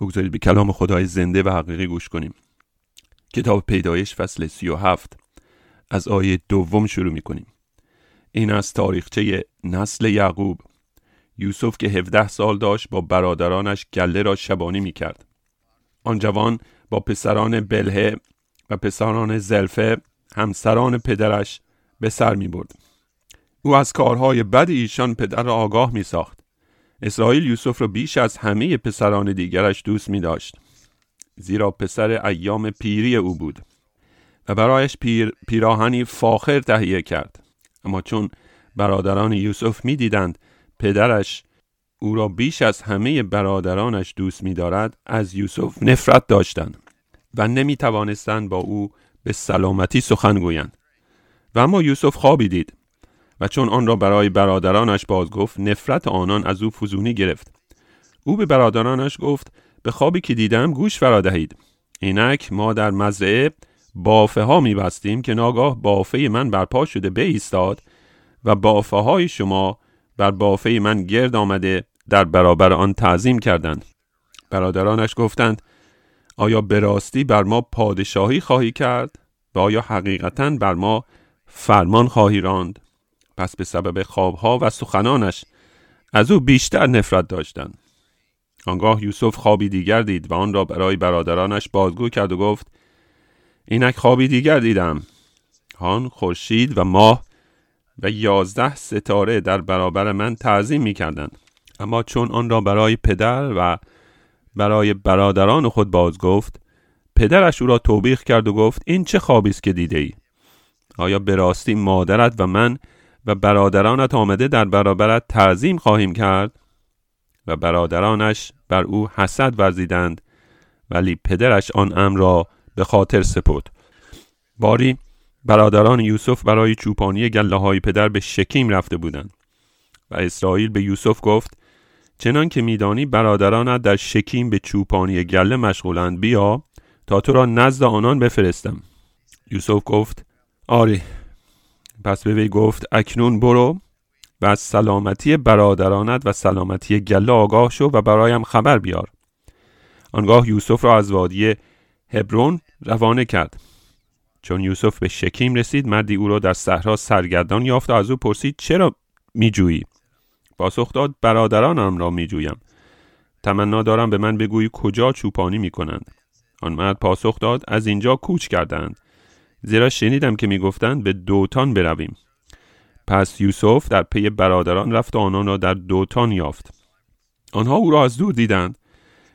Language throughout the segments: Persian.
بگذارید به کلام خدای زنده و حقیقی گوش کنیم. کتاب پیدایش فصل سی و هفت. از آیه دوم شروع می کنیم این از تاریخچه نسل یعقوب. یوسف که 17 سال داشت با برادرانش گله را شبانی می کرد آن جوان با پسران بلهه و پسران زلفه همسران پدرش به سر می برد. او از کارهای بد ایشان پدر را آگاه می ساخت. اسرائیل یوسف را بیش از همه پسران دیگرش دوست می داشت. زیرا پسر ایام پیری او بود و برایش پیر، پیراهنی فاخر تهیه کرد. اما چون برادران یوسف می دیدند پدرش او را بیش از همه برادرانش دوست می دارد از یوسف نفرت داشتند و نمی توانستند با او به سلامتی سخن گویند و اما یوسف خوابی دید و چون آن را برای برادرانش باز گفت نفرت آنان از او فزونی گرفت. او به برادرانش گفت به خوابی که دیدم گوش فرا دهید. اینک ما در مزرعه بافه ها می بستیم که ناگاه بافه من برپا شده ایستاد و بافه های شما بر بافه من گرد آمده در برابر آن تعظیم کردند. برادرانش گفتند آیا به راستی بر ما پادشاهی خواهی کرد و آیا حقیقتا بر ما فرمان خواهی راند؟ پس به سبب خوابها و سخنانش از او بیشتر نفرت داشتند. آنگاه یوسف خوابی دیگر دید و آن را برای برادرانش بازگو کرد و گفت اینک خوابی دیگر دیدم. آن خورشید و ماه و یازده ستاره در برابر من تعظیم می کردند اما چون آن را برای پدر و برای برادران خود باز گفت پدرش او را توبیخ کرد و گفت این چه خوابی است که دیده ای آیا به راستی مادرت و من و برادرانت آمده در برابرت تعظیم خواهیم کرد و برادرانش بر او حسد ورزیدند ولی پدرش آن امر را به خاطر سپرد. باری برادران یوسف برای چوپانی گله های پدر به شکیم رفته بودند و اسرائیل به یوسف گفت چنان که میدانی برادرانت در شکیم به چوپانی گله مشغولند بیا تا تو را نزد آنان بفرستم. یوسف گفت آری پس به وی گفت اکنون برو و از سلامتی برادرانت و سلامتی گله آگاه شو و برایم خبر بیار. آنگاه یوسف را از وادی هبرون روانه کرد. چون یوسف به شکیم رسید مردی او را در صحرا سرگردان یافت و از او پرسید چرا میجویی؟ پاسخ داد برادرانم را میجویم. تمنا دارم به من بگویی کجا چوپانی می‌کنند. آن مرد پاسخ داد از اینجا کوچ کردند زیرا شنیدم که می‌گفتند به دوتان برویم. پس یوسف در پی برادران رفت و آنان را در دوتان یافت. آنها او را از دور دیدند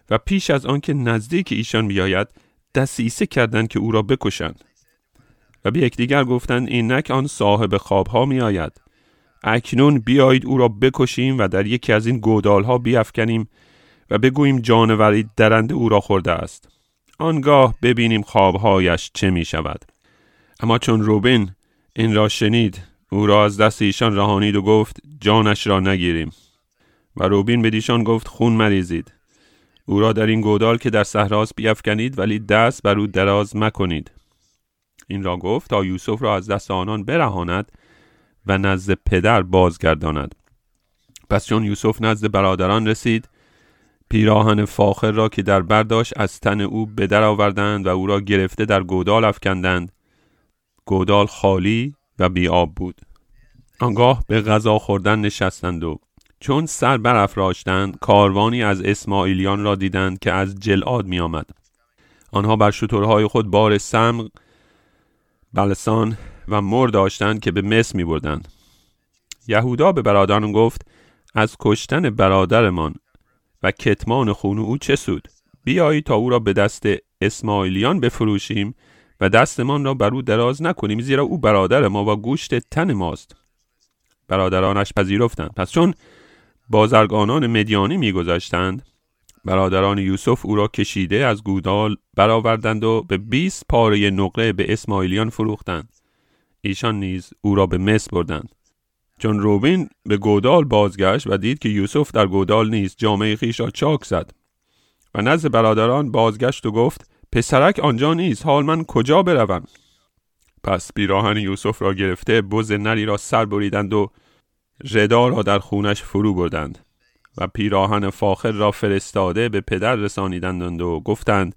و پیش از آنکه نزدیک ایشان بیاید دسیسه کردند که او را بکشند. و به یکدیگر گفتند اینک آن صاحب خوابها می آید اکنون بیایید او را بکشیم و در یکی از این گودال ها بیافکنیم و بگوییم جانوری درنده او را خورده است. آنگاه ببینیم خوابهایش چه می شود اما چون روبین این را شنید او را از دست ایشان رهانید و گفت جانش را نگیریم. و روبین به دیشان گفت خون مریزید. او را در این گودال که در صحراست بیافکنید ولی دست بر او دراز مکنید. این را گفت تا یوسف را از دست آنان برهاند و نزد پدر بازگرداند. پس چون یوسف نزد برادران رسید پیراهن فاخر را که در برداشت از تن او به در آوردند و او را گرفته در گودال افکندند گودال خالی و بیاب بود آنگاه به غذا خوردن نشستند و چون سر برافراشتند کاروانی از اسماعیلیان را دیدند که از جلاد می آمد. آنها بر شترهای خود بار سم بلسان و مر داشتند که به مصر می بردند. یهودا به برادران گفت از کشتن برادرمان و کتمان خون او چه سود بیایی تا او را به دست اسماعیلیان بفروشیم و دستمان را بر او دراز نکنیم زیرا او برادر ما و گوشت تن ماست. برادرانش پذیرفتند. پس چون بازرگانان مدیانی میگذاشتند برادران یوسف او را کشیده از گودال برآوردند و به 20 پاره نقره به اسماعیلیان فروختند. ایشان نیز او را به مصر بردند. چون روبین به گودال بازگشت و دید که یوسف در گودال نیست جامعه خیش را چاک زد و نزد برادران بازگشت و گفت پسرک آنجا نیست. حال من کجا بروم؟ پس بیراهن یوسف را گرفته بز نری را سر بریدند و ردا را در خونش فرو بردند و پیراهن فاخر را فرستاده به پدر رسانیدند و گفتند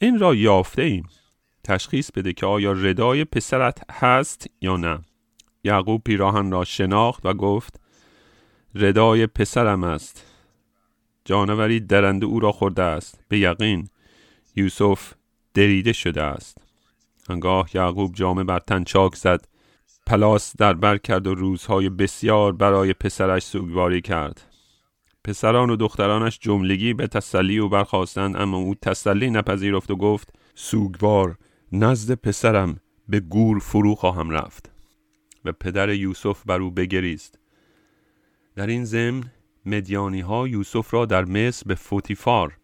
این را یافته ایم. تشخیص بده که آیا ردای پسرت هست یا نه. یعقوب پیراهن را شناخت و گفت ردای پسرم است. جانوری درنده او را خورده است. به یقین یوسف دریده شده است. انگاه یعقوب جامه بر تن چاک زد پلاس در بر کرد و روزهای بسیار برای پسرش سوگواری کرد. پسران و دخترانش جملگی به تسلی او برخواستند اما او تسلی نپذیرفت و گفت سوگوار نزد پسرم به گور فرو خواهم رفت. و پدر یوسف بر او بگریست. در این ضمن مدیانی ها یوسف را در مصر به فوتیفار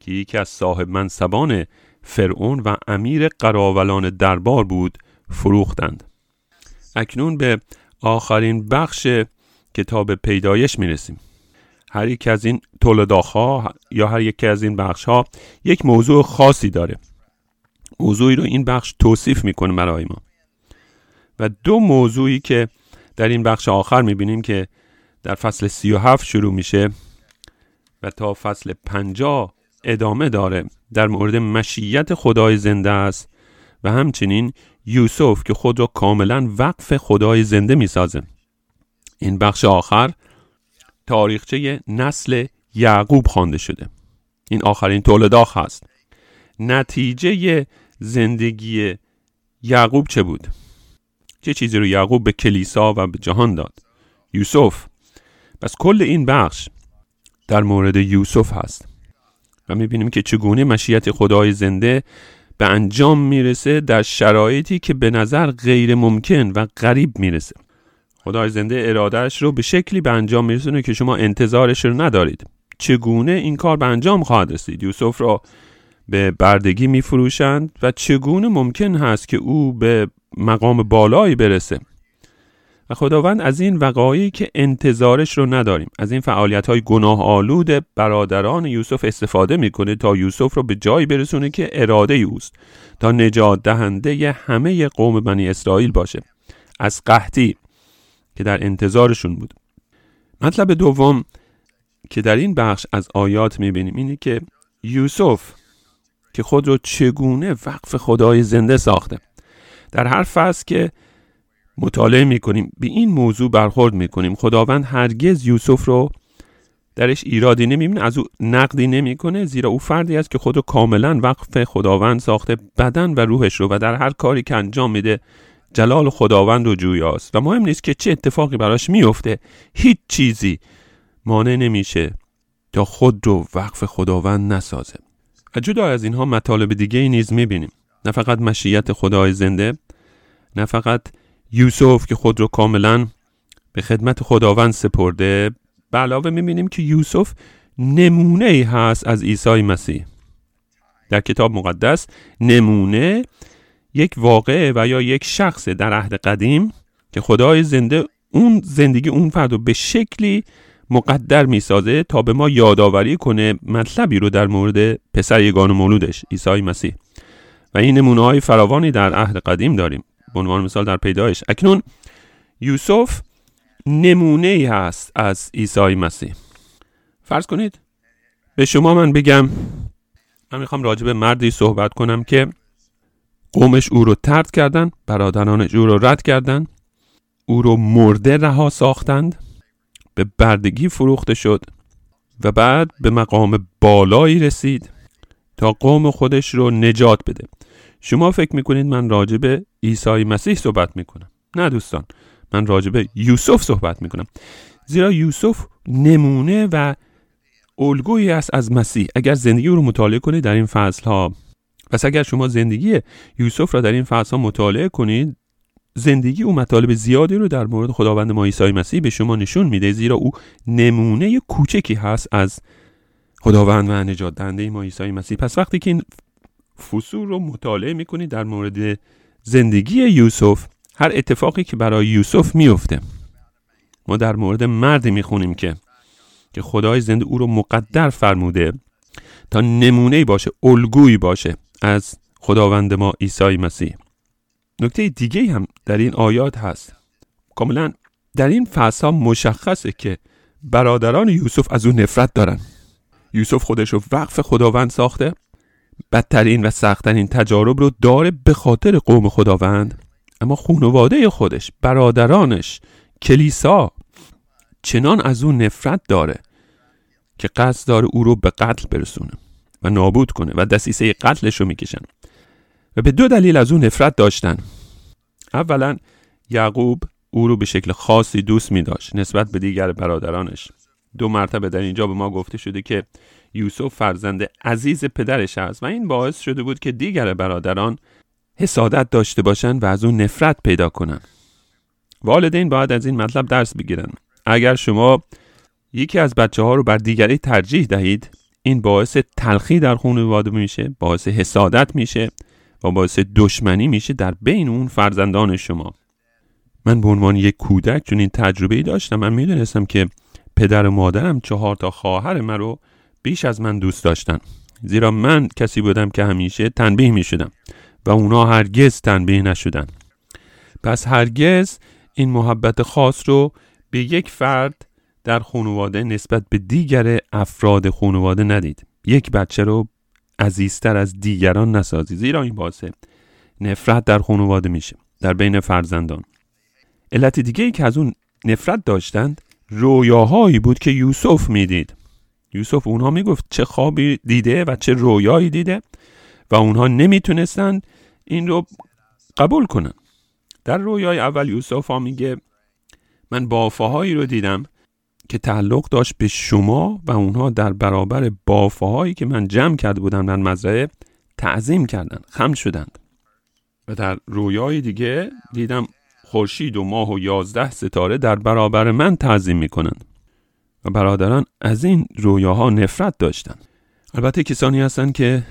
که یکی از صاحب منصبان فرعون و امیر قراولان دربار بود فروختند. اکنون به آخرین بخش کتاب پیدایش می رسیم هر یک از این ها یا هر یکی از این بخش ها یک موضوع خاصی داره. موضوعی رو این بخش توصیف می‌کنه برای ما. و دو موضوعی که در این بخش آخر می‌بینیم که در فصل سی و هفت شروع میشه و تا فصل پنجاه ادامه داره. در مورد مشیت خدای زنده است و همچنین یوسف که خود را کاملا وقف خدای زنده می‌سازه. این بخش آخر تاریخچه نسل یعقوب خوانده شده. این آخرین تولداخ هست نتیجه زندگی یعقوب چه بود؟ چه چیزی رو یعقوب به کلیسا و به جهان داد؟ یوسف. پس کل این بخش در مورد یوسف هست. و می‌بینیم که چگونه مشیت خدای زنده به انجام می‌رسه در شرایطی که به نظر غیر ممکن و غریب می‌رسه. خدای زنده ارادهش رو به شکلی به انجام میرسونه که شما انتظارش رو ندارید. چگونه این کار به انجام خواهد رسید؟ یوسف را به بردگی میفروشند و چگونه ممکن هست که او به مقام بالایی برسه؟ و خداوند از این وقایعی که انتظارش رو نداریم. از این فعالیت های گناه آلود برادران یوسف استفاده می‌کنه تا یوسف رو به جایی برسونه که اراده اوست تا نجات دهنده همه قوم بنی اسرائیل باشه. از قحطی که در انتظارشون بود. مطلب دوم که در این بخش از آیات می‌بینیم اینه که یوسف که خود رو چگونه وقف خدای زنده ساخته. در هر فصل که مطالعه می‌کنیم. به این موضوع برخورد می‌کنیم. خداوند هرگز یوسف رو درش ایرادی نمی‌بینه از او نقدی نمی‌کنه زیرا او فردی است که خود رو کاملا وقف خداوند ساخته بدن و روحش رو و در هر کاری که انجام میده جلال خداوند و جویاست. و مهم نیست که چه اتفاقی براش میفته هیچ چیزی مانع نمیشه تا خود رو وقف خداوند نسازه. و جدا از اینها مطالب دیگه ای نیز می‌بینیم. نه فقط مشیت خدای زنده نه فقط یوسف که خود رو کاملا به خدمت خداوند سپرده. به علاوه می‌بینیم که یوسف نمونه ای هست از عیسی مسیح. در کتاب مقدس نمونه یک واقعه و یا یک شخص در عهد قدیم که خدای زنده اون زندگی اون فرد رو به شکلی مقدر می‌سازه تا به ما یادآوری کنه مطلبی رو در مورد پسر یگان مولودش عیسی مسیح. و این نمونه های فراوانی در عهد قدیم داریم. به عنوان مثال در پیدایش. اکنون یوسف نمونه ای هست از عیسی مسیح. فرض کنید به شما من بگم من می‌خوام راجع به مردی صحبت کنم که قومش او رو ترد کردن برادرانش او رو رد کردن او رو مرده رها ساختند به بردگی فروخته شد و بعد به مقام بالایی رسید تا قوم خودش رو نجات بده. شما فکر می‌کنید من راجع به عیسی مسیح صحبت می‌کنم. نه دوستان من راجع به یوسف صحبت می‌کنم. زیرا یوسف نمونه و الگویی است از مسیح. اگر زندگی رو مطالعه کنید در این فصل ها پس اگر شما زندگی یوسف را در این فصل ها مطالعه کنید زندگی او مطالب زیادی رو در مورد خداوند ما عیسی مسیح به شما نشون میده. زیرا او نمونه کوچکی هست از خداوند و نجات دهنده ما عیسی مسیح. پس وقتی که این فصول رو مطالعه می‌کنید در مورد زندگی یوسف هر اتفاقی که برای یوسف میفته ما در مورد مردی می‌خونیم که که خدای زنده او رو مقدر فرموده تا نمونه باشه الگویی باشه از خداوند ما عیسی مسیح. نکته دیگه هم در این آیات هست. کاملا در این فصل مشخصه که برادران یوسف از او نفرت دارن. یوسف خودش رو وقف خداوند ساخته. بدترین و سختترین تجارب رو داره به خاطر قوم خداوند اما خانواده خودش برادرانش کلیسا چنان از او نفرت داره که قصد داره او رو به قتل برسونه و نابود کنه و دسیسه قتلش رو می‌کشن. و به دو دلیل از او نفرت داشتن. اولا یعقوب او رو به شکل خاصی دوست می داشت نسبت به دیگر برادرانش. دو مرتبه در اینجا به ما گفته شده که یوسف فرزند عزیز پدرش است و این باعث شده بود که دیگر برادران حسادت داشته باشند و از اون نفرت پیدا کنند. والدین باید از این مطلب درس بگیرن اگر شما یکی از بچه ها رو بر دیگری ترجیح دهید این باعث تلخی در خانواده میشه باعث حسادت میشه و باعث دشمنی میشه در بین اون فرزندان شما من به عنوان یک کودک چون این تجربه ای داشتم من می‌دونستم که پدر و مادرم چهار تا خواهر من رو بیش از من دوست داشتن. زیرا من کسی بودم که همیشه تنبیه می شدم و اونا هرگز تنبیه نشدن. پس هرگز این محبت خاص رو به یک فرد در خانواده نسبت به دیگر افراد خانواده ندید. یک بچه رو عزیزتر از دیگران نسازی. زیرا این باعث نفرت در خانواده میشه در بین فرزندان. علت دیگه ای که از اون نفرت داشتند رویاهایی بود که یوسف می‌دید. یوسف اونها می‌گفت چه خوابی دیده و چه رویایی دیده و اونها نمی‌تونستند این رو قبول کنن. در رویای اول یوسف ها میگه من بافاهایی رو دیدم که تعلق داشت به شما و اونها در برابر بافاهایی که من جمع کرده بودم در مزرعه تعظیم کردن خم شدند. و در رویای دیگه دیدم خورشید و ماه و یازده ستاره در برابر من تعظیم می‌کنند. و برادران از این رویاها نفرت داشتند البته کسانی هستند که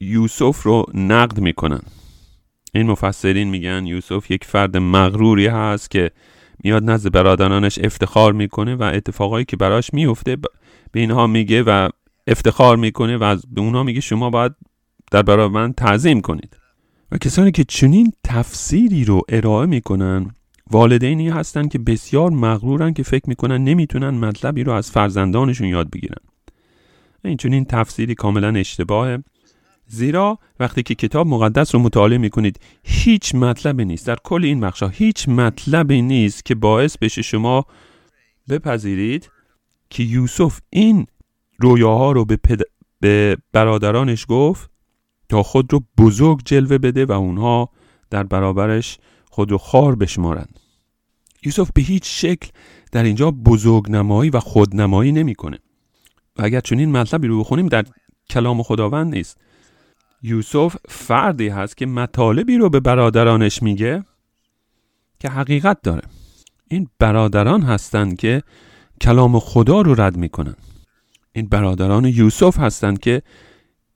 یوسف رو نقد می‌کنن. این مفسرین میگن یوسف یک فرد مغروری هست که میاد نزد برادرانش افتخار می‌کنه و اتفاقایی که براش میفته به اینها میگه و افتخار می‌کنه و به اونها میگه شما باید در برابر من تعظیم کنید. و کسانی که چنین تفسیری رو ارائه می‌کنن والدینی هستن که بسیار مغرورن که فکر می‌کنن نمی‌تونن مطلبی رو از فرزندانشون یاد بگیرن. این چنین تفسیری کاملا اشتباهه. زیرا وقتی که کتاب مقدس رو مطالعه می‌کنید هیچ مطلبی نیست. در کل این بخشا هیچ مطلبی نیست که باعث بشه شما بپذیرید که یوسف این رویاها رو به, به برادرانش گفت تا خود رو بزرگ جلوه بده و اونها در برابرش خود رو خار بشمارند. یوسف به هیچ شکل در اینجا بزرگ نمایی و خودنمایی نمی‌کنه. و اگر چنین مطلبی رو بخونیم در کلام خداوند نیست. یوسف فردی هست که مطالبی رو به برادرانش میگه که حقیقت داره. این برادران هستند که کلام خدا رو رد می‌کنن. این برادران یوسف هستند که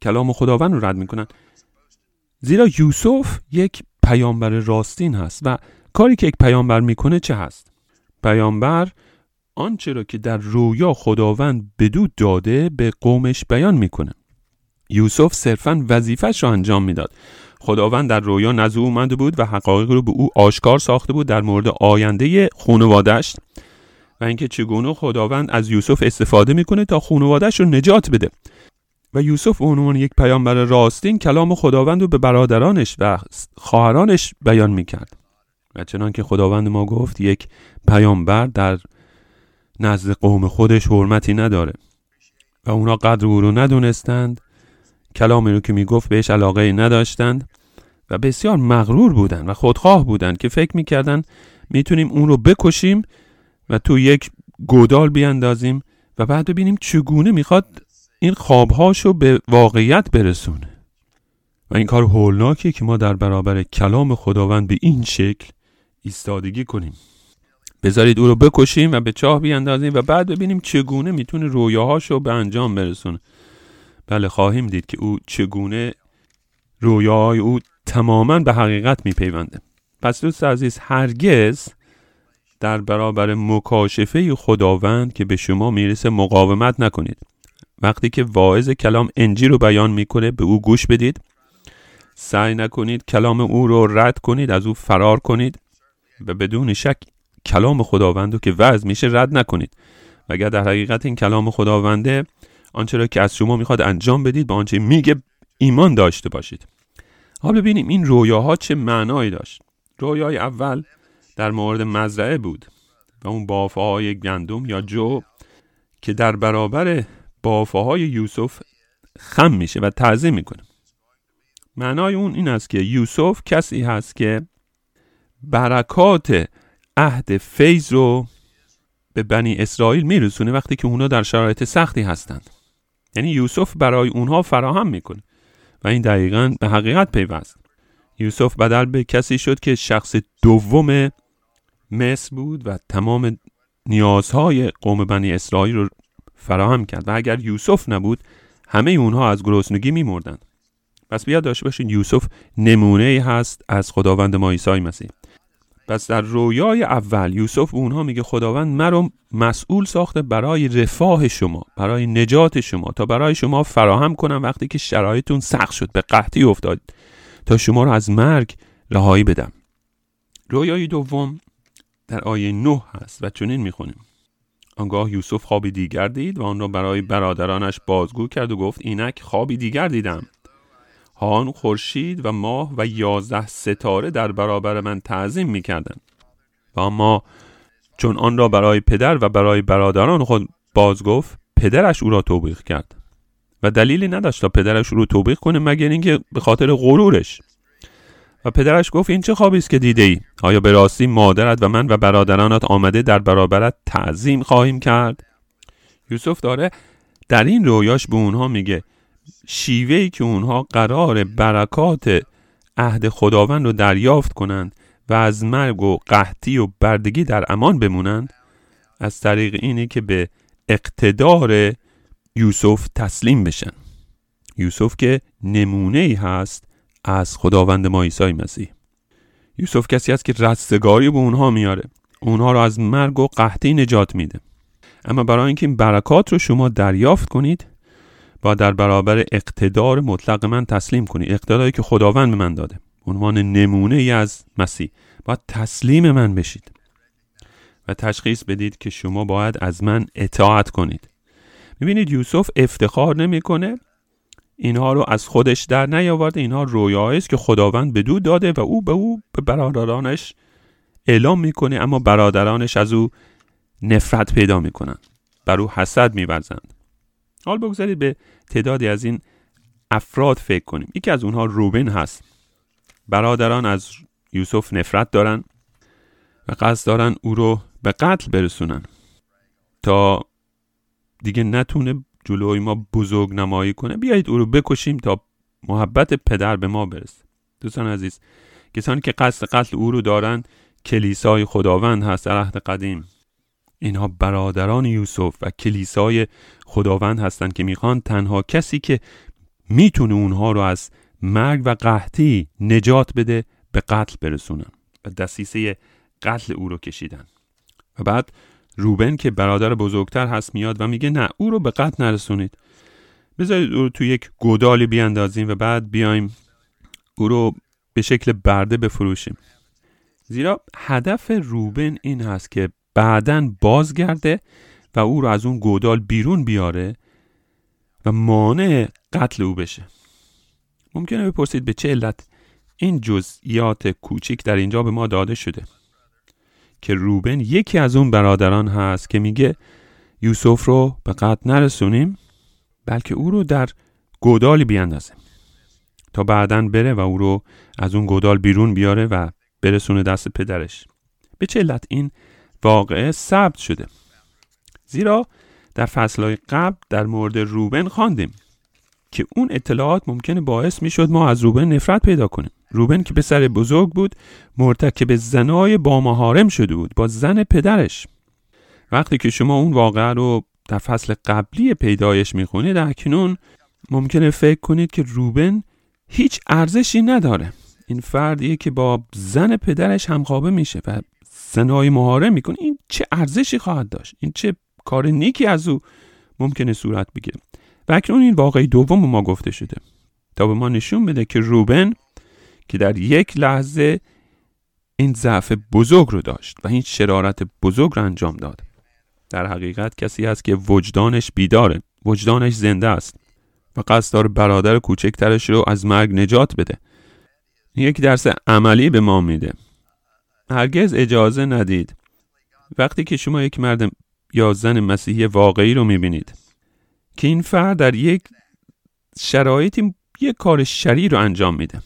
کلام خداوند رو رد می‌کنن. زیرا یوسف یک پیامبر راستین هست و کاری که یک پیامبر می‌کنه چه هست؟ پیامبر آنچه را که در رویا خداوند بدو داده به قومش بیان می‌کنه. یوسف صرفا وظیفش را انجام می‌داد. خداوند در رویا نزد او اومده بود و حقایق رو به او آشکار ساخته بود در مورد آینده خانوادش و اینکه چگونه خداوند از یوسف استفاده می‌کنه تا خانوادش رو نجات بده. و یوسف به عنوان یک پیامبر راستین کلام خداوند رو به برادرانش و خواهرانش بیان می‌کرد. و چنان که خداوند ما گفت یک پیامبر در نزد قوم خودش حرمتی نداره و اونا قدر او رو ندونستند. کلامی رو که می‌گفت بهش علاقه نداشتند و بسیار مغرور بودند و خودخواه بودند که فکر می‌کردن می‌تونیم اون رو بکشیم و تو یک گودال بیاندازیم و بعد ببینیم چگونه می‌خواد این خوابهاشو به واقعیت برسونه. و این کار هولناکیه که ما در برابر کلام خداوند به این شکل ایستادگی کنیم. بذارید او رو بکشیم و به چاه بیاندازیم و بعد ببینیم چگونه می‌تونه رویاهاشو به انجام برسونه. بله خواهیم دید که او چگونه رویاهای او تماما به حقیقت میپیونده. پس دوست عزیز هرگز در برابر مکاشفه خداوند که به شما می‌رسه مقاومت نکنید. وقتی که واعظ کلام انجی رو بیان می‌کنه به او گوش بدید. سعی نکنید کلام او رو رد کنید از او فرار کنید. و بدون شک کلام خداوند رو که وعظ میشه رد نکنید. و اگر در حقیقت این کلام خداونده آنچه را که از شما می‌خواد انجام بدید به آنچه میگه ایمان داشته باشید. حالا ببینیم این رویاها چه معنایی داشت. رویای اول در مورد مزرعه بود و اون بافه های گندم یا جو که در برابر بافه های یوسف خم میشه و تعظیم می‌کنه. معنای اون این است که یوسف کسی هست که برکات عهد فیض رو به بنی اسرائیل میرسونه وقتی که اونا در شرایط سختی هستند. یعنی یوسف برای اونها فراهم می‌کنه. و این دقیقا به حقیقت پیوست. یوسف بدل به کسی شد که شخص دوم مصر بود و تمام نیازهای قوم بنی اسرائیل رو فراهم کرد. و اگر یوسف نبود همه اونها از گرسنگی میمردند. پس بیاد داشته باشین یوسف نمونه هست از خداوند ما عیسی مسیح. پس در رویای اول یوسف به اونها میگه خداوند مرا مسئول ساخته برای رفاه شما برای نجات شما تا برای شما فراهم کنم وقتی که شرایطتون سخت شد به قحطی افتاد تا شما را از مرگ رهایی بدم. رویای دوم در آیه 9 هست و چنین می‌خونیم. آنگاه یوسف خوابی دیگر دید و آن را برای برادرانش بازگو کرد و گفت اینک خوابی دیگر دیدم. هان خورشید و ماه و یازده ستاره در برابر من تعظیم می‌کردند. و اما چون آن را برای پدر و برای برادران خود باز گفت پدرش او را توبیخ کرد. و دلیلی نداشت تا پدرش او را توبیخ کنه مگر اینکه به خاطر غرورش. و پدرش گفت این چه خوابی است که دیده ای آیا به راستی مادرت و من و برادرانت آمده در برابرت تعظیم خواهیم کرد؟ یوسف داره در این رویاش به اونها میگه شیوهی که اونها قرار برکات عهد خداوند رو دریافت کنند و از مرگ و قحطی و بردگی در امان بمونند از طریق اینه که به اقتدار یوسف تسلیم بشن. یوسف که نمونه ای هست از خداوند ما عیسی مسیح. یوسف کسی است که رستگاری به اونها میاره. اونها رو از مرگ و قحطی نجات میده. اما برای اینکه این برکات رو شما دریافت کنید با در برابر اقتدار مطلق من تسلیم کنید اقتداری که خداوند به من داده. عنوان نمونه ای از مسیح. باید تسلیم من بشید. و تشخیص بدید که شما باید از من اطاعت کنید. می‌بینید یوسف افتخار نمی‌کنه. اینها رو از خودش در نیاورده. اینها رویاهایی است که خداوند به دو داده و او به او به برادرانش اعلام می‌کنه اما برادرانش از او نفرت پیدا می‌کنن. بر او حسد میورزند. حال بگذارید به تعدادی از این افراد فکر کنیم. یکی از اونها روبن هست. برادران از یوسف نفرت دارن و قصد دارن او رو به قتل برسونن تا دیگه نتونه جلوی ما بزرگ نمایی کنه. بیایید او رو بکشیم تا محبت پدر به ما برسه. دوستان عزیز کسانی که قصد قتل او رو دارن کلیسای خداوند هست در عهد قدیم. اینها برادران یوسف و کلیسای خداوند هستند که می‌خوان تنها کسی که می‌تونه اونها رو از مرگ و قحطی نجات بده به قتل برسونن و دسیسه قتل او رو کشیدن. و بعد روبن که برادر بزرگتر هست میاد و میگه نه او رو به قتل نرسونید. بذارید او رو تو یک گودالی بیاندازیم و بعد بیایم او رو به شکل برده بفروشیم. زیرا هدف روبن این هست که بعدا بازگرده و او رو از اون گودال بیرون بیاره و مانع قتل او بشه. ممکنه بپرسید به چه علت این جزئیات کوچیک در اینجا به ما داده شده؟ که روبن یکی از اون برادران هست که میگه یوسف رو به قتل نرسونیم بلکه او رو در گودالی بیاندازیم تا بعدا بره و او رو از اون گودال بیرون بیاره و برسونه دست پدرش. به چه علت این واقعه ثبت شده. زیرا در فصلهای قبل در مورد روبن خواندیم که اون اطلاعات ممکنه باعث می‌شد ما از روبن نفرت پیدا کنیم. روبن که پسر بزرگ بود مرتکب زنای با مهارم شده بود با زن پدرش. وقتی که شما اون واقعه رو در فصل قبلی پیدایش می‌خونید اکنون ممکنه فکر کنید که روبن هیچ ارزشی نداره. این فردیه که با زن پدرش همخوابه میشه و زنای مهارم می‌کنه. این چه ارزشی خواهد داشت؟ این چه کار نیکی از او ممکنه صورت بگیره؟ و اکنون این واقعی دوم ما گفته شده. تا به ما نشون بده که روبن که در یک لحظه این ضعف بزرگ رو داشت و این شرارت بزرگ رو انجام داد. در حقیقت کسی است که وجدانش بیداره وجدانش زنده است و قصد داره برادر کوچکترش رو از مرگ نجات بده. یک درس عملی به ما میده. هرگز اجازه ندید. وقتی که شما یک مرد یا زن مسیحی واقعی رو می‌بینید که این فرد در یک شرایطی یک کار شریر رو انجام میده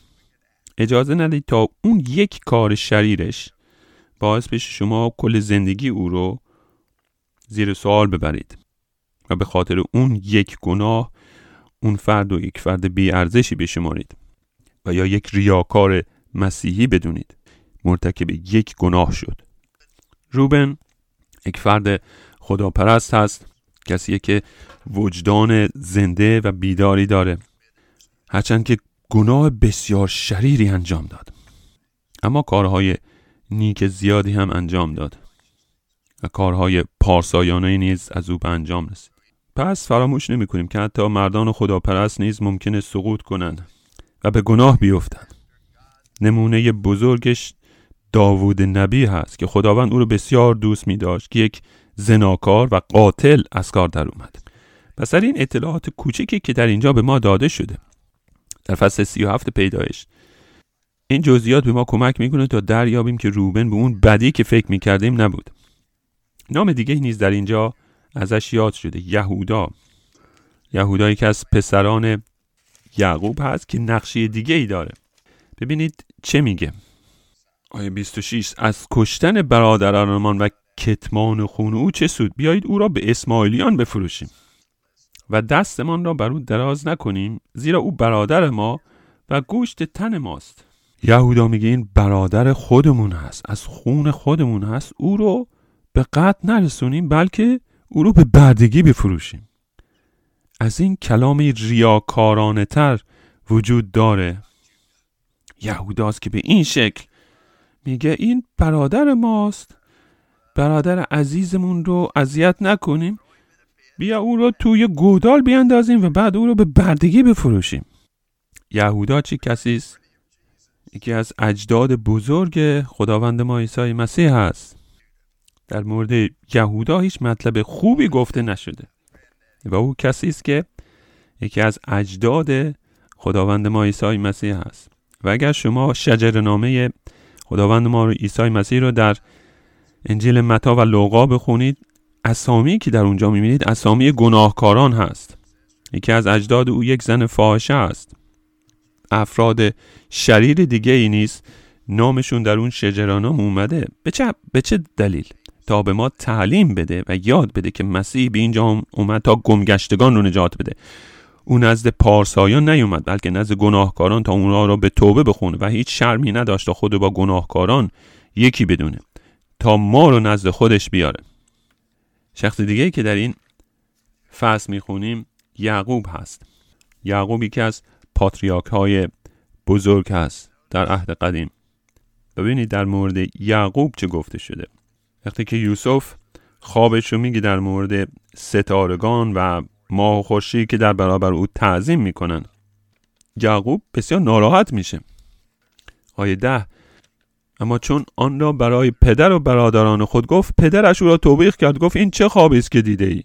اجازه ندید تا اون یک کار شریرش باعث بشه شما کل زندگی او رو زیر سوال ببرید و به خاطر اون یک گناه اون فرد و یک فرد بی ارزشی بشمارید و یا یک ریاکار مسیحی بدونید. مرتکب یک گناه شد. روبن یک فرد خداپرست هست کسی که وجدان زنده و بیداری داره. هرچند که گناه بسیار شریری انجام داد. اما کارهای نیک زیادی هم انجام داد. و کارهای پارسایانه نیز از او به انجام رسید. پس فراموش نمی کنیم که حتی مردان خداپرست نیز ممکنه سقوط کنند و به گناه بیفتند. نمونه بزرگش داوود نبی هست که خداوند او رو بسیار دوست می داشت که یک زناکار و قاتل از کار در اومد. پس در این اطلاعات کوچکی که در اینجا به ما داده شده در فصل سی و هفت پیدایش این جزئیات به ما کمک می‌کنه تا دریابیم که روبن به اون بدی که فکر می‌کردیم نبود. نام دیگه نیز در اینجا ازش یاد شده یهودا. یهودایی که از پسران یعقوب هست که نقشه دیگه ای داره. ببینید چه میگه. آیه 26 از کشتن برادرانمان و کتمان خون او چه سود؟ بیایید او را به اسماعیلیان بفروشیم و دستمان را بر او دراز نکنیم زیرا او برادر ما و گوشت تن ماست. یهودا میگه این برادر خودمون هست از خون خودمون هست او رو به قطع نرسونیم بلکه او رو به بردگی بفروشیم. از این کلامی ریاکارانه تر وجود داره. یهوداست که به این شکل میگه این برادر ماست. برادر عزیزمون رو اذیت نکنیم. بیا او رو توی گودال بیاندازیم و بعد او رو به بردگی بفروشیم. یهودا چه کسی است؟ یکی از اجداد بزرگ خداوند ما عیسی مسیح هست. در مورد یهودا هیچ مطلب خوبی گفته نشده. و او کسی است که یکی از اجداد خداوند ما عیسی مسیح هست. و اگر شما شجر نامه خداوند ما رو عیسی مسیح رو در انجیل متا و لوقا بخونید. اسامی که در اونجا می‌بینید اسامی گناهکاران هست. یکی از اجداد او یک زن فاحشه است. افراد شریر دیگه ای نیست نامشون در اون شجرانام اومده. به چه, به چه دلیل؟ تا به ما تعلیم بده و یاد بده که مسیح به اینجا اومد تا گمگشتگان رو نجات بده. او نزد پارسایان نیومد بلکه نزد گناهکاران تا اونها را به توبه بخونه و هیچ شرمی نداشت تا خود با گناهکاران یکی بدونه تا ما رو نزد خودش بیاره. شخص دیگه که در این فصل می‌خونیم یعقوب هست. یعقوب یکی از پاتریاک های بزرگ هست در عهد قدیم. ببینید در مورد یعقوب چه گفته شده. وقتی که یوسف خوابش رو میگه در مورد ستارگان و ماه و خورشید که در برابر او تعظیم می‌کنن. یعقوب بسیار ناراحت میشه. آیه ده اما چون آن را برای پدر و برادران خود گفت پدرش او را توبیخ کرد گفت این چه خوابی است که دیده ای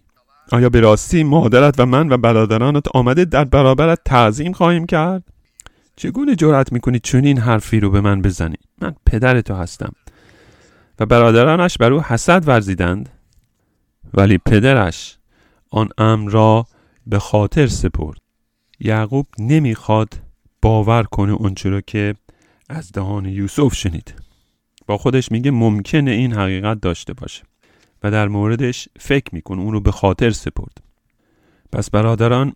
آیا به راستی مادرت و من و برادرانت آمده در برابرت تعظیم خواهیم کرد؟ چگونه جرأت می‌کنی چون این حرفی رو به من بزنی؟ من پدر تو هستم. و برادرانش بر او حسد ورزیدند ولی پدرش آن امر را به خاطر سپرد. یعقوب نمی‌خواد باور کنه اونچه را که از دهان یوسف شنید. با خودش میگه ممکنه این حقیقت داشته باشه و در موردش فکر می‌کنه اون رو به خاطر سپرد. پس برادران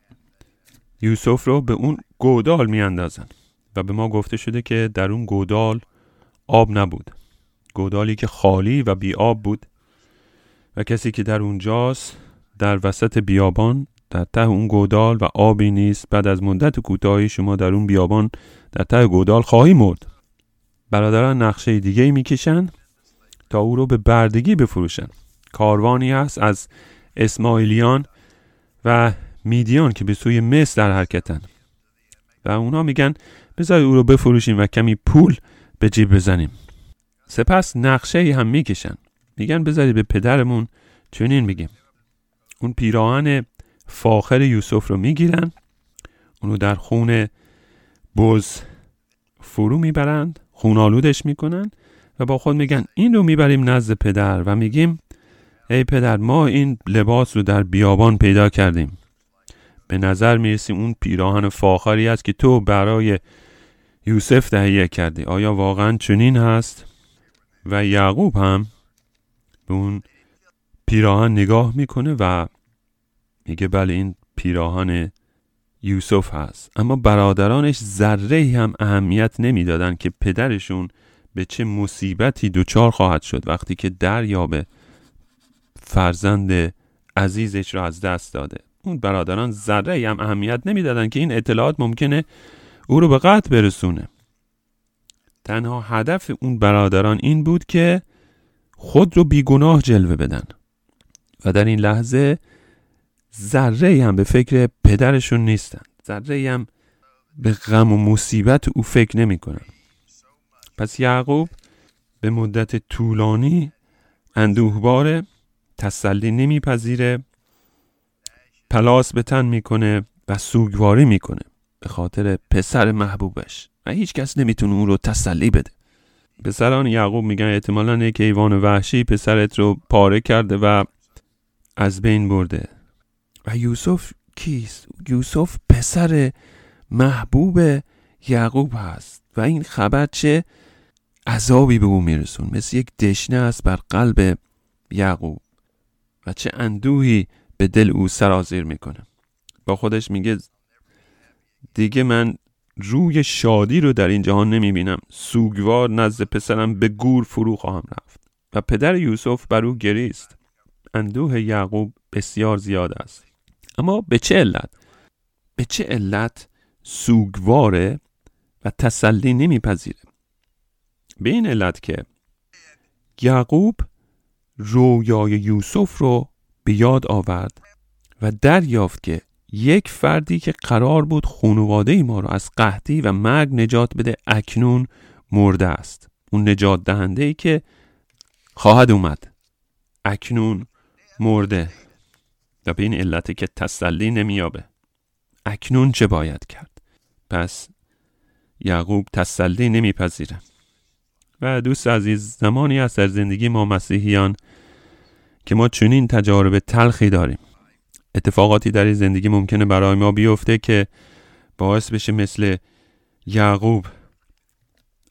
یوسف رو به اون گودال میاندازن و به ما گفته شده که در اون گودال آب نبود. گودالی که خالی و بی آب بود و کسی که در اونجاست در وسط بیابان در ته اون گودال و آبی نیست. بعد از مدت کوتاهی شما در اون بیابان در ته گودال خواهی مرد. برادران نقشه دیگه می‌کشن تا او رو به بردگی بفروشن. کاروانی است از اسماعیلیان و میدیان که به سوی مصر در حرکتن. و اونا میگن بذار او رو بفروشیم و کمی پول به جیب بزنیم. سپس نقشه هم می‌کشن. میگن بذارید به پدرمون چنین میگیم. اون پیراهن فاخر یوسف رو می‌گیرن. اونو در خون بز فرو می‌برند خونالودش می‌کنن و با خود میگن این رو می‌بریم نزد پدر. و میگیم ای پدر ما این لباس رو در بیابان پیدا کردیم. به نظر می‌رسیم اون پیراهن فاخری است که تو برای یوسف تهیه کردی. آیا واقعا چنین هست؟ و یعقوب هم به اون پیراهن نگاه می‌کنه و میگه بله این پیراهن یوسف هست. اما برادرانش ذره هم اهمیت نمی‌دادن که پدرشون به چه مصیبتی دچار خواهد شد وقتی که دریابه فرزند عزیزش را از دست داده. اون برادران ذره هم اهمیت نمی‌دادن که این اطلاعات ممکنه او رو به قطع برسونه. تنها هدف اون برادران این بود که خود رو بیگناه جلوه بدن. در این لحظه ذره هم به فکر پدرشون نیستن. ذره هم به غم و مصیبت او فکر نمی‌کنن. پس یعقوب به مدت طولانی اندوهباره تسلی نمیپذیره پلاس به تن می‌کنه و سوگواری می‌کنه به خاطر پسر محبوبش و هیچ کس نمی‌تونه اون رو تسلی بده. پسران یعقوب میگن احتمالا یک ایوان وحشی پسرت رو پاره کرده و از بین برده. و یوسف کیست؟ یوسف پسر محبوب یعقوب هست. و این خبر چه؟ عذابی به او میرسون. مثل یک دشنه است بر قلب یعقوب. و چه اندوهی به دل او سرازیر می‌کنه. با خودش میگه دیگه من روی شادی رو در این جهان نمی‌بینم. سوگوار نزد پسرم به گور فرو خواهم رفت. و پدر یوسف بر او گریست. اندوه یعقوب بسیار زیاد است. اما به چه علت؟ به چه علت سوگواره و تسلی نمیپذیره؟ به این علت که یعقوب رویای یوسف رو به یاد آورد و دریافت که یک فردی که قرار بود خانواده ما رو از قحطی و مرگ نجات بده اکنون مرده است. اون نجات دهنده ای که خواهد اومد. اکنون مرده. و به این علت که تسلی نمیابه اکنون چه باید کرد؟ پس یعقوب تسلی نمیپذیره. و دوست عزیز زمانی است در زندگی ما مسیحیان که ما چنین تجارب تلخی داریم. اتفاقاتی در زندگی ممکنه برای ما بیفته که باعث بشه مثل یعقوب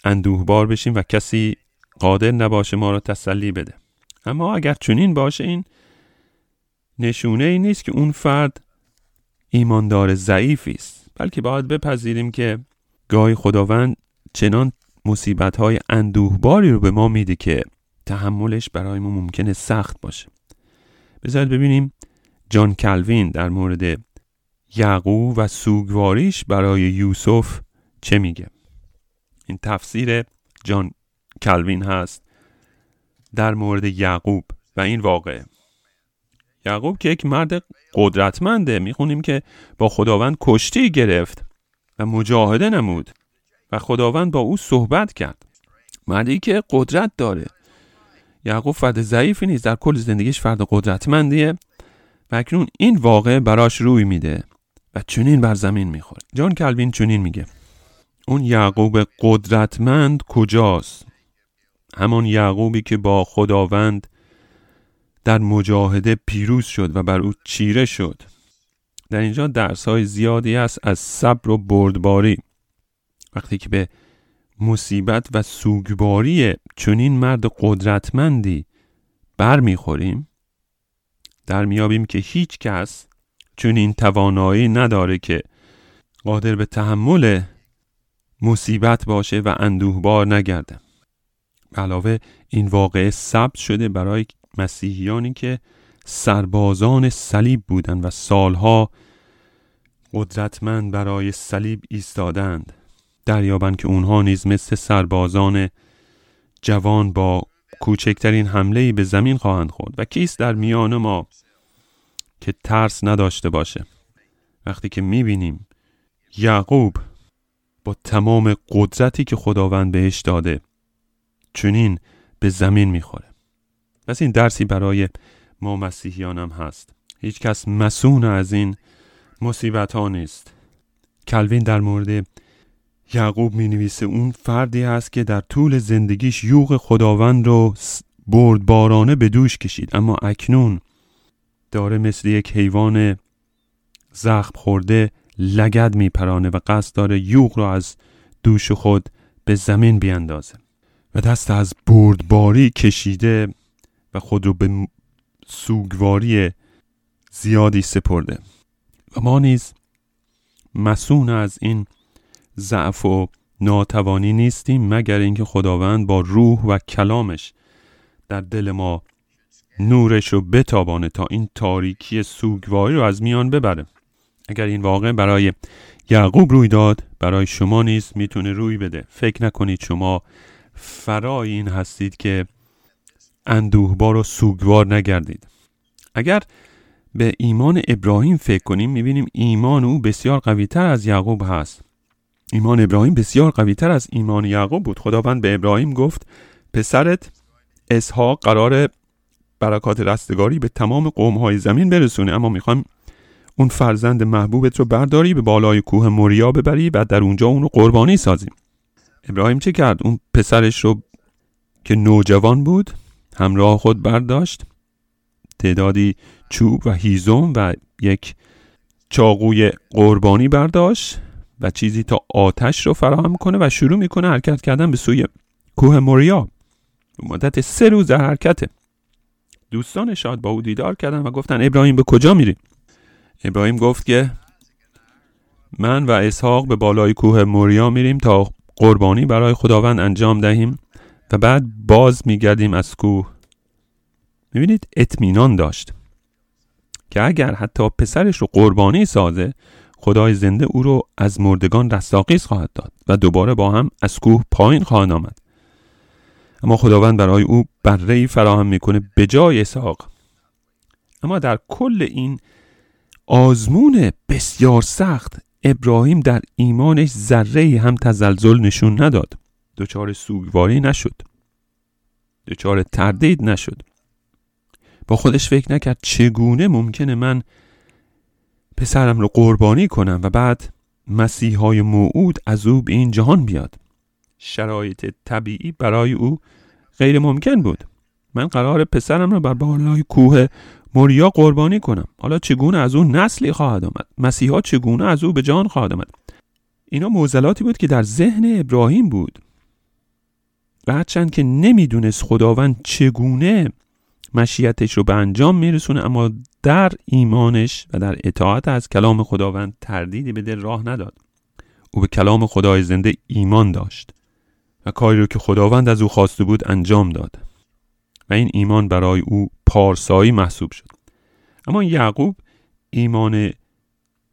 اندوهبار بشیم و کسی قادر نباشه ما رو تسلی بده. اما اگر چنین باشه این نشونه ای نیست که اون فرد ایماندار ضعیفی است. بلکه باید بپذیریم که گاهی خداوند چنان مصیبت های اندوهباری رو به ما میده که تحملش برای ما ممکنه سخت باشه. بذارید ببینیم جان کلوین در مورد یعقوب و سوگواریش برای یوسف چه میگه. این تفسیر جان کلوین هست در مورد یعقوب و این واقعه. یعقوب که یک مرد قدرتمنده می‌خونیم که با خداوند کشتی گرفت و مجاهده نمود و خداوند با او صحبت کرد. مردی که قدرت داره. یعقوب فرد ضعیفی نیست در کل زندگیش فرد قدرتمندیه و اکنون این واقع براش روی میده و چنین بر زمین می‌خوره. جان کلوین چنین میگه. اون یعقوب قدرتمند کجاست؟ همان یعقوبی که با خداوند در مجاهده پیروز شد و بر او چیره شد. در اینجا درس های زیادی است از صبر و بردباری. وقتی که به مصیبت و سوگباری چنین مرد قدرتمندی برمیخوریم در میابیم که هیچ کس چنین توانایی نداره که قادر به تحمل مصیبت باشه و اندوهبار نگرده علاوه این واقعه ثبت شده برای مسیحیانی که سربازان صلیب بودند و سالها قدرتمند برای صلیب ایستادند. دریابند که اونها نیز مثل سربازان جوان با کوچکترین حمله به زمین خواهند خورد. و کیست در میان ما که ترس نداشته باشه؟ وقتی که می‌بینیم یعقوب با تمام قدرتی که خداوند بهش داده چنین به زمین می‌خوره. پس این درسی برای ما مسیحیان هم هست. هیچ کس مسون از این مصیبت ها نیست. کلوین در مورد یعقوب می نویسه اون فردی است که در طول زندگیش یوغ خداوند رو بردبارانه به دوش کشید. اما اکنون داره مثل یک حیوان زخم خورده لگد میپرانه و قصد داره یوغ رو از دوش خود به زمین بیاندازه. و دست از بردباری کشیده و خود رو به سوگواری زیادی سپرده. و ما نیز مسون از این ضعف و ناتوانی نیستیم مگر اینکه خداوند با روح و کلامش در دل ما نورش رو بتابانه تا این تاریکی سوگواری رو از میان ببره. اگر این واقع برای یعقوب روی داد برای شما نیز می‌تونه روی بده. فکر نکنید شما فرای این هستید که اندوهبار و سوگوار نگردید. اگر به ایمان ابراهیم فکر کنیم می‌بینیم ایمان او بسیار قویتر از یعقوب هست. ایمان ابراهیم بسیار قویتر از ایمان یعقوب بود. خداوند به ابراهیم گفت پسرت اسحاق قرار برکات رستگاری به تمام قومهای زمین برسونه اما می‌خوایم اون فرزند محبوبت رو برداری به بالای کوه موریا ببری و در اونجا اون رو قربانی سازیم. ابراهیم چه کرد؟ اون پسرش رو که نوجوان بود همراه خود برداشت. تعدادی چوب و هیزم و یک چاقوی قربانی برداشت و چیزی تا آتش رو فراهم کنه و شروع می‌کنه حرکت کردن به سوی کوه موریا. مدت سه روز در حرکته دوستان شاد با او دیدار کردن و گفتن ابراهیم به کجا میری؟ ابراهیم گفت که من و اسحاق به بالای کوه موریا میریم تا قربانی برای خداوند انجام دهیم. و بعد باز میگردیم از کوه. می‌بینید اطمینان داشت که اگر حتی پسرش رو قربانی سازه خدای زنده او رو از مردگان رستاقیز خواهد داد و دوباره با هم از کوه پایین خواهد آمد. اما خداوند برای او بره فراهم می‌کنه به جای اسحاق اما در کل این آزمون بسیار سخت ابراهیم در ایمانش ذره هم تزلزل نشون نداد. دچار سوگواری نشد. دچار تردید نشد. با خودش فکر نکرد چگونه ممکنه من پسرم رو قربانی کنم و بعد مسیحای موعود از او به این جهان بیاد. شرایط طبیعی برای او غیر ممکن بود. من قرار پسرم رو بر بالای کوه موریا قربانی کنم. حالا چگونه از او نسلی خواهد آمد؟ مسیحا چگونه از او به جان خواهد آمد؟ اینا موزلاتی بود که در ذهن ابراهیم بود. و هرچند که نمی‌دونست خداوند چگونه مشیتش رو به انجام میرسونه اما در ایمانش و در اطاعت از کلام خداوند تردیدی به دل راه نداد. او به کلام خدای زنده ایمان داشت و کاری رو که خداوند از او خواسته بود انجام داد. و این ایمان برای او پارسایی محسوب شد. اما یعقوب ایمان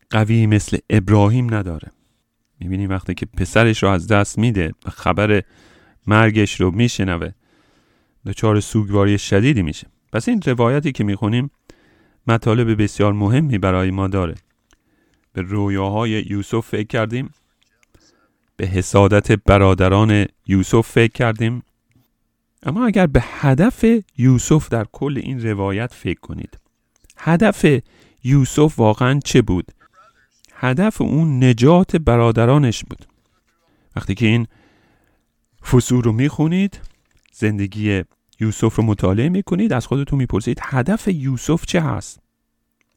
قوی مثل ابراهیم نداره. می‌بینیم وقتی که پسرش رو از دست میده و خبر مرگش رو میشنوه. دچار سوگواری شدیدی میشه. پس این روایتی که می‌خونیم مطالب بسیار مهمی برای ما داره. به رویاهای یوسف فکر کردیم. به حسادت برادران یوسف فکر کردیم. اما اگر به هدف یوسف در کل این روایت فکر کنید هدف یوسف واقعا چه بود؟ هدف اون نجات برادرانش بود. وقتی که این فصول رو می‌خونید زندگی یوسف رو مطالعه می‌کنید از خودتون می‌پرسید هدف یوسف چه هست؟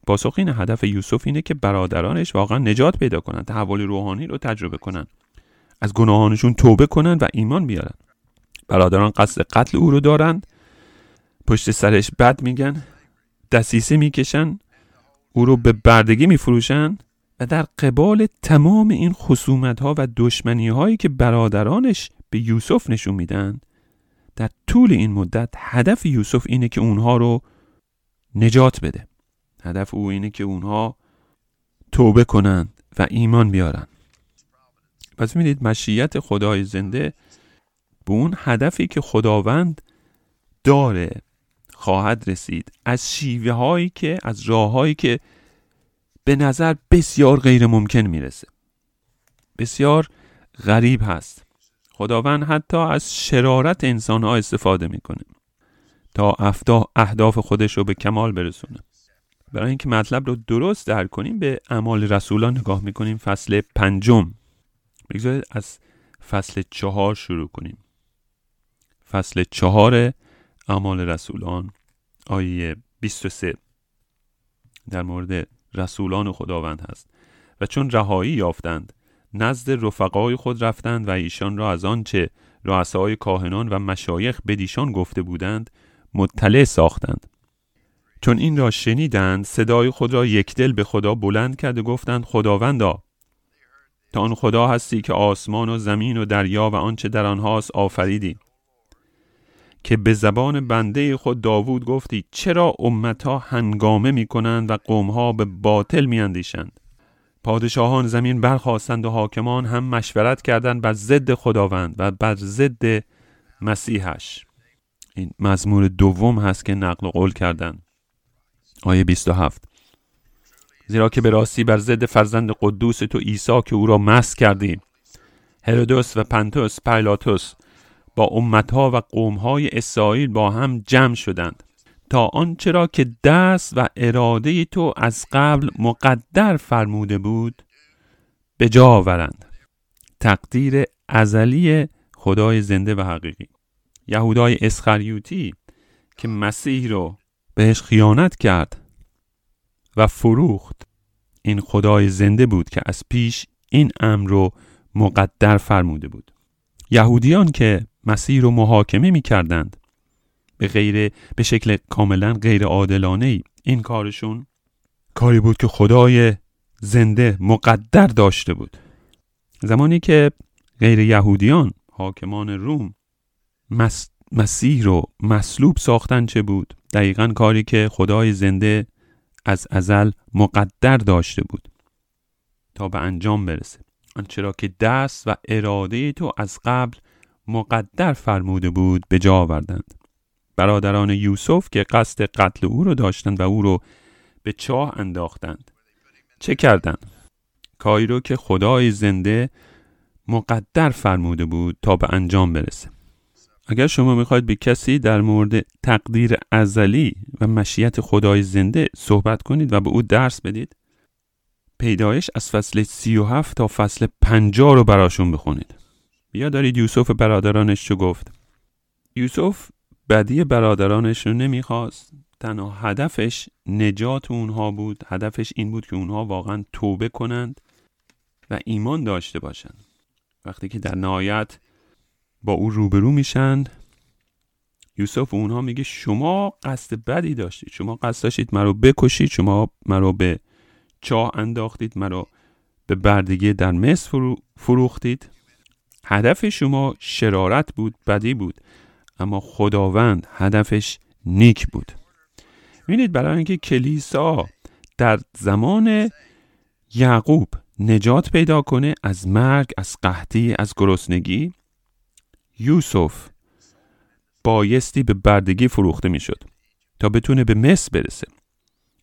پاسخ این هدف یوسف اینه که برادرانش واقعا نجات پیدا کنن تحول روحانی رو تجربه کنن از گناهانشون توبه کنن و ایمان بیارن. برادران قصد قتل او رو دارند پشت سرش بد میگن دسیسه می‌کشن او رو به بردگی میفروشن و در قبال تمام این خصومت ها و دشمنی هایی که برادرانش به یوسف نشون میدن؟ در طول این مدت هدف یوسف اینه که اونها رو نجات بده. هدف او اینه که اونها توبه کنند و ایمان بیارن پس می‌دید مشیت خدای زنده به اون هدفی که خداوند داره خواهد رسید. از شیوه هایی که از راه هایی که به نظر بسیار غیر ممکن می‌رسه. بسیار غریب هست. خداوند حتی از شرارت انسان ها استفاده می‌کنه تا اهداف خودش رو به کمال برسونه. برای اینکه مطلب رو درست درک کنیم به اعمال رسولان نگاه می‌کنیم. فصل پنجم. بگذارید از فصل چهار شروع کنیم. فصل چهار اعمال رسولان آیه 23 در مورد رسولان خداوند هست. و چون رهایی یافتند نزد رفقای خود رفتند و ایشان را از آنچه رؤسای کاهنان و مشایخ بدیشان گفته بودند مطلع ساختند. چون این را شنیدند صدای خود را یک دل به خدا بلند کرده گفتند خداوندا تا آن خدا هستی که آسمان و زمین و دریا و آنچه در آنهاست آفریدی که به زبان بنده خود داوود گفتی چرا امتها هنگامه می کنند و قومها به باطل می اندیشند پادشاهان زمین برخواستند و حاکمان هم مشورت کردند بر ضد خداوند و بر ضد مسیحش. این مزمور دوم هست که نقل قول کردند آیه 27 زیرا که به راستی بر ضد فرزند قدوس تو عیسی که او را مس کردی هرودوس و پنتوس پیلاتوس با امتها و قومهای اسرائیل با هم جمع شدند. تا آنچه را که دست و اراده تو از قبل مقدر فرموده بود به جا آورند. تقدیر ازلی خدای زنده و حقیقی. یهودای اسخریوتی که مسیح رو بهش خیانت کرد و فروخت این خدای زنده بود که از پیش این امر رو مقدر فرموده بود. یهودیان که مسیح رو محاکمه می کردند به غیر به شکل کاملا غیر عادلانه ای این کارشون کاری بود که خدای زنده مقدر داشته بود. زمانی که غیر یهودیان حاکمان روم مسیح رو مصلوب ساختن چه بود؟ دقیقا کاری که خدای زنده از ازل مقدر داشته بود تا به انجام برسه. آنچه را که دست و اراده تو از قبل مقدر فرموده بود به جا آوردند. برادران یوسف که قصد قتل او رو داشتند و او رو به چاه انداختند. چه کردند؟ کاری رو که خدای زنده مقدر فرموده بود تا به انجام برسه. اگر شما می‌خواید به کسی در مورد تقدیر ازلی و مشیت خدای زنده صحبت کنید و به او درس بدید پیدایش از فصل سی و هفت تا فصل پنجاه رو براشون بخونید. بیا دارید یوسف برادرانش چو گفت یوسف بدی برادرانش رو نمی‌خواست. تنها هدفش نجات اونها بود. هدفش این بود که اونها واقعا توبه کنند و ایمان داشته باشند. وقتی که در نهایت با او روبرو میشن یوسف اونها میگه شما قصد بدی داشتید. شما قصد داشتید مرا بکشید. شما مرا به چاه انداختید. مرا به بردگی در مصر فروختید. هدف شما شرارت بود بدی بود. اما خداوند هدفش نیک بود. ببینید برای اینکه کلیسا در زمان یعقوب نجات پیدا کنه از مرگ از قحطی از گرسنگی یوسف بایستی به بردگی فروخته می‌شد تا بتونه به مصر برسه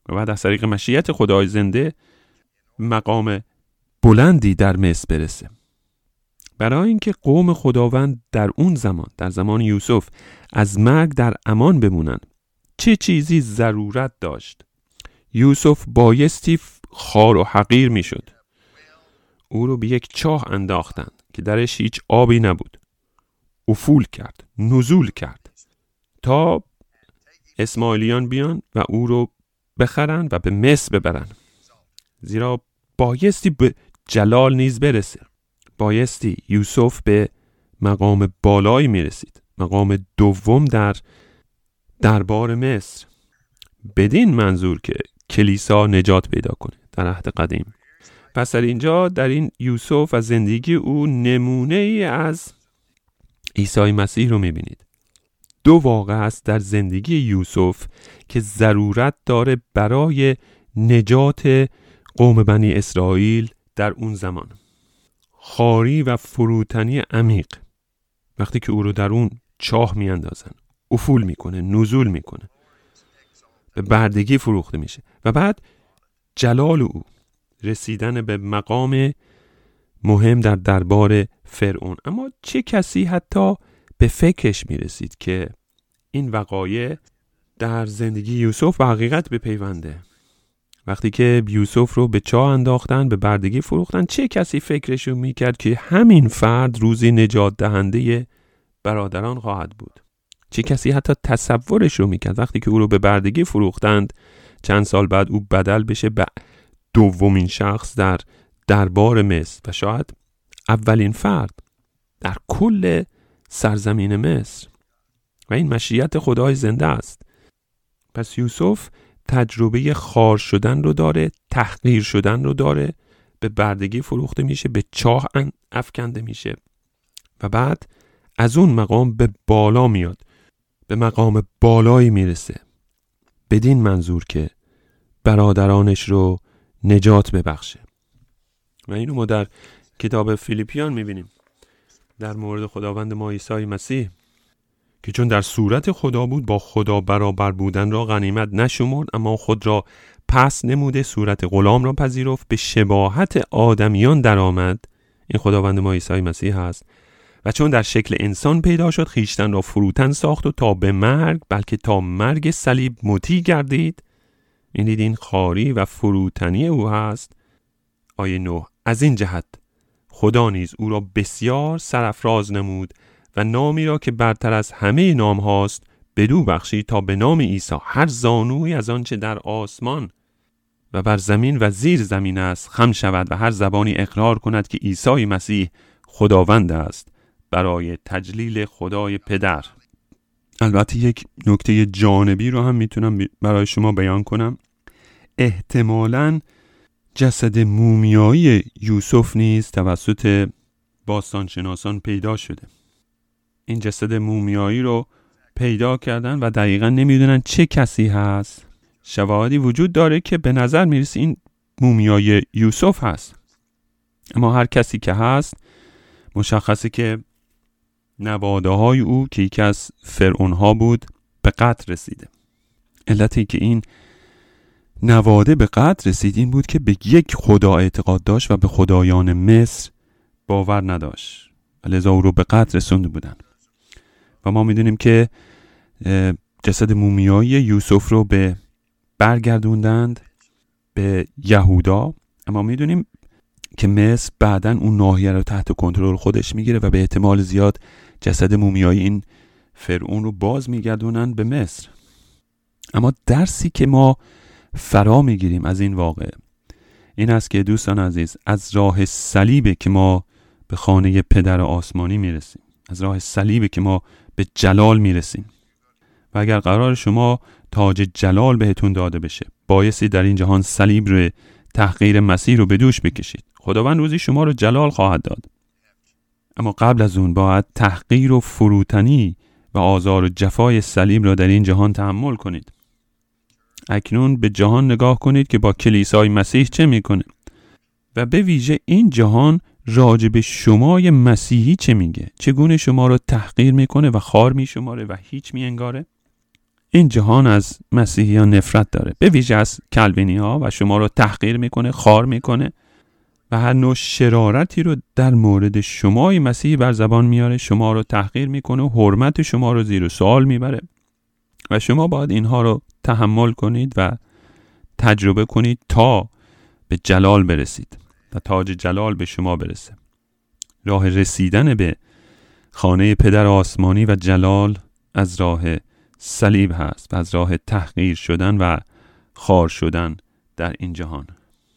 و بعد از طریق مشیت خدای زنده مقام بلندی در مصر برسه. برای اینکه قوم خداوند در اون زمان در زمان یوسف از مرگ در امان بمونند. چه چیزی ضرورت داشت؟ یوسف بایستی خار و حقیر می‌شد. او رو به یک چاه انداختند که درش هیچ آبی نبود. افول کرد نزول کرد. تا اسماعیلیان بیان و او رو بخرن و به مصر ببرن زیرا بایستی به جلال نیز برسه. بایستی یوسف به مقام بالایی می‌رسید. مقام دوم در دربار مصر. بدین منظور که کلیسا نجات پیدا کنه در عهد قدیم. پس در اینجا در این یوسف و زندگی او نمونه ای از عیسی مسیح رو می‌بینید. دو واقع است در زندگی یوسف که ضرورت داره برای نجات قوم بنی اسرائیل در اون زمان. خاری و فروتنی عمیق. وقتی که او رو در اون چاه میاندازن افول می‌کنه نزول می‌کنه به بردگی فروخته میشه. و بعد جلال او رسیدن به مقام مهم در دربار فرعون. اما چه کسی حتی به فکرش می‌رسید که این وقایع در زندگی یوسف به حقیقت بپیونده؟ وقتی که یوسف رو به چاه انداختن به بردگی فروختن چه کسی فکرش رو می‌کرد که همین فرد روزی نجات دهنده برادران خواهد بود؟ چه کسی حتی تصورش رو می‌کرد وقتی که او رو به بردگی فروختند چند سال بعد او بدل بشه به دومین شخص در دربار مصر و شاید اولین فرد در کل سرزمین مصر. و این مشیت خدای زنده است. پس یوسف تجربه خار شدن رو داره تحقیر شدن رو داره به بردگی فروخته میشه به چاه افکنده میشه. و بعد از اون مقام به بالا میاد. به مقام بالایی می‌رسه. بدین منظور که برادرانش رو نجات ببخشه. و اینو ما در کتاب فیلیپیان می‌بینیم. در مورد خداوند ما عیسی مسیح که چون در صورت خدا بود با خدا برابر بودن را غنیمت نشمرد اما خود را پس نموده صورت غلام را پذیرفت به شباهت آدمیان درآمد. این خداوند ما عیسی مسیح هست. و چون در شکل انسان پیدا شد خیشتن را فروتن ساخت و تا به مرگ بلکه تا مرگ صلیب مطیع گردید. این این خاری و فروتنی او هست. آیه نو از این جهت خدا نیز او را بسیار سرفراز نمود و نامی را که برتر از همه نام هاست بدو بخشی تا به نام عیسی. هر زانوی از آنچه در آسمان و بر زمین و زیر زمین است خم شود و هر زبانی اقرار کند که عیسی مسیح خداوند است برای تجلیل خدای پدر. البته یک نکته جانبی رو هم می‌تونم برای شما بیان کنم. احتمالا جسد مومیایی یوسف نیز توسط باستانشناسان پیدا شده. این جسد مومیایی رو پیدا کردن و دقیقا نمی‌دونن چه کسی هست. شواهدی وجود داره که به نظر می‌رسه این مومیای یوسف هست. اما هر کسی که هست مشخصه که نواده های او که یکی از فرعون ها بود به قتل رسیده. علتی که این نواده به قتل رسید این بود که به یک خدا اعتقاد داشت و به خدایان مصر باور نداشت. لذا او رو به قتل رسونده بودن. و ما می‌دونیم که جسد مومیایی یوسف رو به برگردوندند به یهودا. اما می‌دونیم که مصر بعدا اون ناحیه رو تحت کنترل خودش می‌گیره و به احتمال زیاد جسد مومیایی این فرعون رو باز میگردونن به مصر. اما درسی که ما فرا می‌گیریم از این واقع این است که دوستان عزیز از راه صلیبه که ما به خانه پدر آسمانی می‌رسیم. از راه صلیبه که ما به جلال می‌رسیم و اگر قرار شما تاج جلال بهتون داده بشه بایستی در این جهان صلیب رو تحقیر مسیح رو به دوش بکشید. خداوند روزی شما رو جلال خواهد داد. اما قبل از اون باید تحقیر و فروتنی و آزار و جفای صلیب را در این جهان تحمل کنید. اکنون به جهان نگاه کنید که با کلیسای مسیح چه می‌کنه. و به ویژه این جهان راجب شمای مسیحی چه میگه؟ چگونه شما رو تحقیر می‌کنه و خار میشماره و هیچ میانگاره؟ این جهان از مسیحیان نفرت داره. به ویژه از کلوینی ها و شما رو تحقیر می‌کنه خار می‌کنه و هر نوع شرارتی رو در مورد شمای مسیحی بر زبان میاره. شما رو تحقیر می‌کنه و حرمت شما رو زیر سوال می‌بره. و شما باید اینها رو تحمل کنید و تجربه کنید تا به جلال برسید. و تاج جلال به شما برسه. راه رسیدن به خانه پدر آسمانی و جلال از راه صلیب هست و از راه تحقیر شدن و خار شدن در این جهان.